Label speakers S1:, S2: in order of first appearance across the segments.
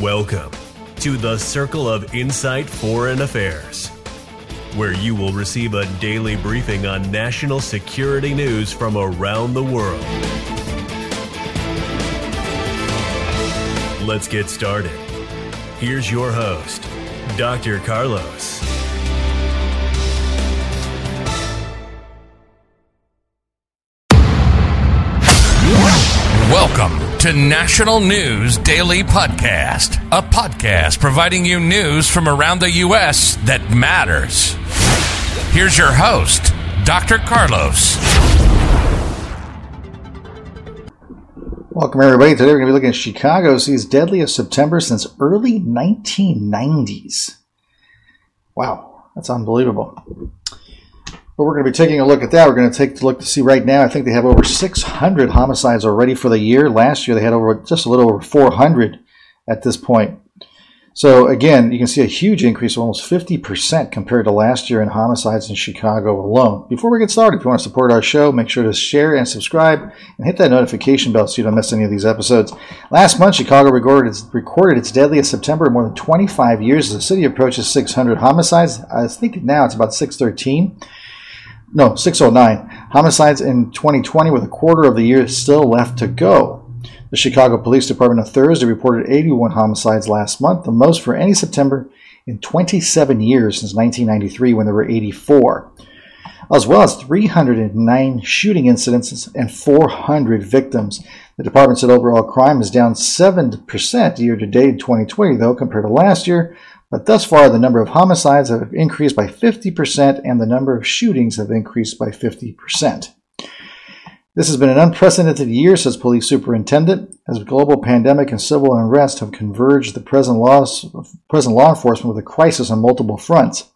S1: Welcome to the Circle of Insight Foreign Affairs, where you will receive a daily briefing on national security news from around the world. Let's get started. Here's your host, Dr. Carlos.
S2: To National News Daily Podcast, a podcast providing you news from around the U.S. that matters. Here's your host, Dr. Carlos.
S3: Welcome, everybody. Today we're going to be looking at Chicago sees deadliest September since early 1990s. Wow, that's unbelievable. But we're going to be taking a look at that. We're going to take a look to see right now. I think they have over 600 homicides already for the year. Last year they had over just a little over 400 at this point. So again, you can see a huge increase of almost 50% compared to last year in homicides in Chicago alone. Before we get started, if you want to support our show, make sure to share and subscribe and hit that notification bell so you don't miss any of these episodes. Last month, Chicago recorded recorded its deadliest September in more than 25 years as the city approaches 600 homicides. I think now it's about 613 no, 609 homicides in 2020 with a quarter of the year still left to go. The Chicago Police Department on Thursday reported 81 homicides last month, the most for any September in 27 years since 1993 when there were 84, as well as 309 shooting incidents and 400 victims. The department said overall crime is down 7% year to date in 2020, though, compared to last year, but thus far, the number of homicides have increased by 50% and the number of shootings have increased by 50%. This has been an unprecedented year, says police superintendent, as global pandemic and civil unrest have converged the present, laws, present law enforcement with a crisis on multiple fronts.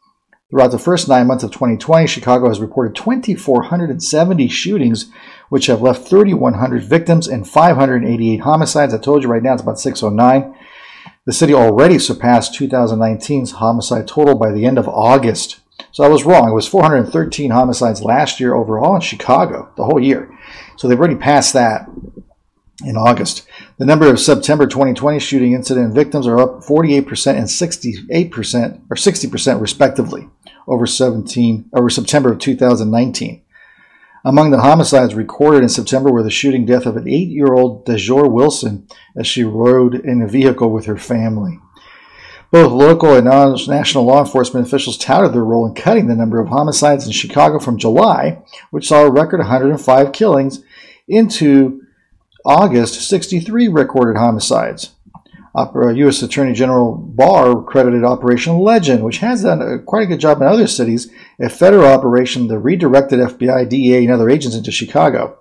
S3: Throughout the first nine months of 2020, Chicago has reported 2,470 shootings, which have left 3,100 victims and 588 homicides. I told you right now it's about 609. The city already surpassed 2019's homicide total by the end of August. So I was wrong. It was 413 homicides last year overall in Chicago, the whole year. So they've already passed that in August. The number of September 2020 shooting incident victims are up 48% and 68% or 60% respectively over 17 over September of 2019. Among the homicides recorded in September were the shooting death of an eight year old DeJour Wilson as she rode in a vehicle with her family. Both local and national law enforcement officials touted their role in cutting the number of homicides in Chicago from July, which saw a record 105 killings, into August, 63 recorded homicides. U.S. Uh, Attorney General Barr credited Operation Legend, which has done a, quite a good job in other cities, a federal operation that redirected FBI, DEA, and other agents into Chicago.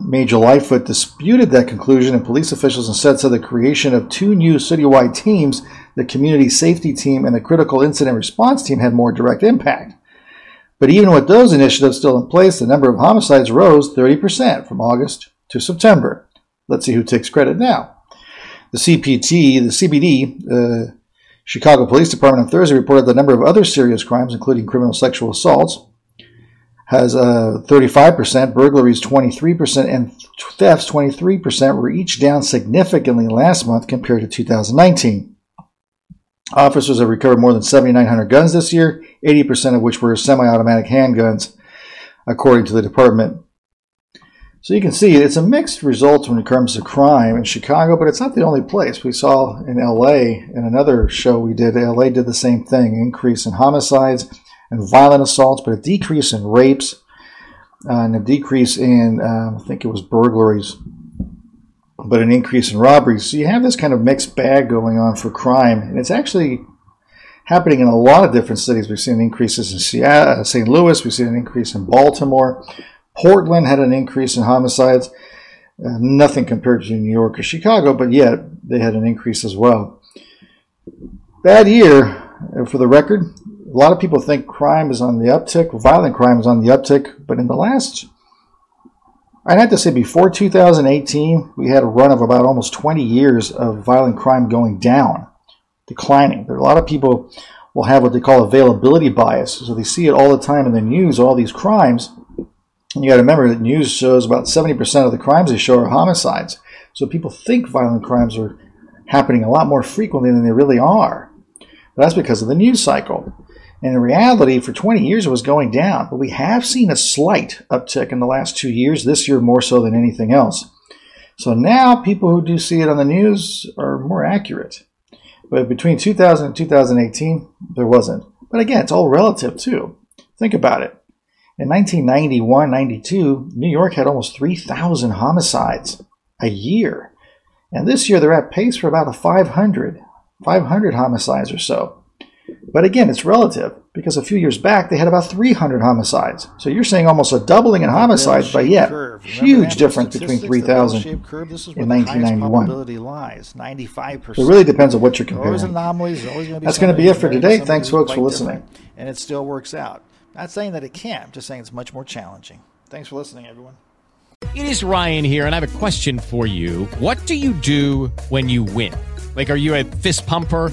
S3: Major Lightfoot disputed that conclusion, and police officials instead said the creation of two new citywide teams, the Community Safety Team and the Critical Incident Response Team, had more direct impact. But even with those initiatives still in place, the number of homicides rose 30% from August to September. Let's see who takes credit now. The CPT, the CBD, uh, Chicago Police Department on Thursday reported the number of other serious crimes, including criminal sexual assaults, has uh, 35%, burglaries 23%, and thefts 23% were each down significantly last month compared to 2019. Officers have recovered more than 7,900 guns this year, 80% of which were semi automatic handguns, according to the department. So you can see it's a mixed result when it comes to crime in Chicago, but it's not the only place. We saw in LA in another show we did, LA did the same thing increase in homicides and violent assaults, but a decrease in rapes uh, and a decrease in, um, I think it was burglaries, but an increase in robberies. So you have this kind of mixed bag going on for crime, and it's actually happening in a lot of different cities. We've seen increases in Seattle, uh, St. Louis, we've seen an increase in Baltimore. Portland had an increase in homicides. Uh, nothing compared to New York or Chicago, but yet they had an increase as well. Bad year, uh, for the record. A lot of people think crime is on the uptick, violent crime is on the uptick, but in the last, I'd have to say before 2018, we had a run of about almost 20 years of violent crime going down, declining. There are a lot of people will have what they call availability bias. So they see it all the time in the news, all these crimes. And you got to remember that news shows about 70% of the crimes they show are homicides. So people think violent crimes are happening a lot more frequently than they really are. But that's because of the news cycle. And in reality, for 20 years it was going down. But we have seen a slight uptick in the last two years, this year more so than anything else. So now people who do see it on the news are more accurate. But between 2000 and 2018, there wasn't. But again, it's all relative too. Think about it. In 1991 92, New York had almost 3,000 homicides a year. And this year they're at pace for about a 500, 500 homicides or so. But again, it's relative because a few years back they had about 300 homicides. So you're saying almost a doubling in homicides, but yet huge difference between 3,000 and 1991.
S4: Lies, 95%.
S3: It really depends on what you're comparing.
S4: Always anomalies. Always be
S3: That's going to be it for today. Thanks, folks, for listening.
S4: And it still works out. Not saying that it can't. I'm just saying it's much more challenging. Thanks for listening, everyone.
S5: It is Ryan here, and I have a question for you. What do you do when you win? Like, are you a fist pumper?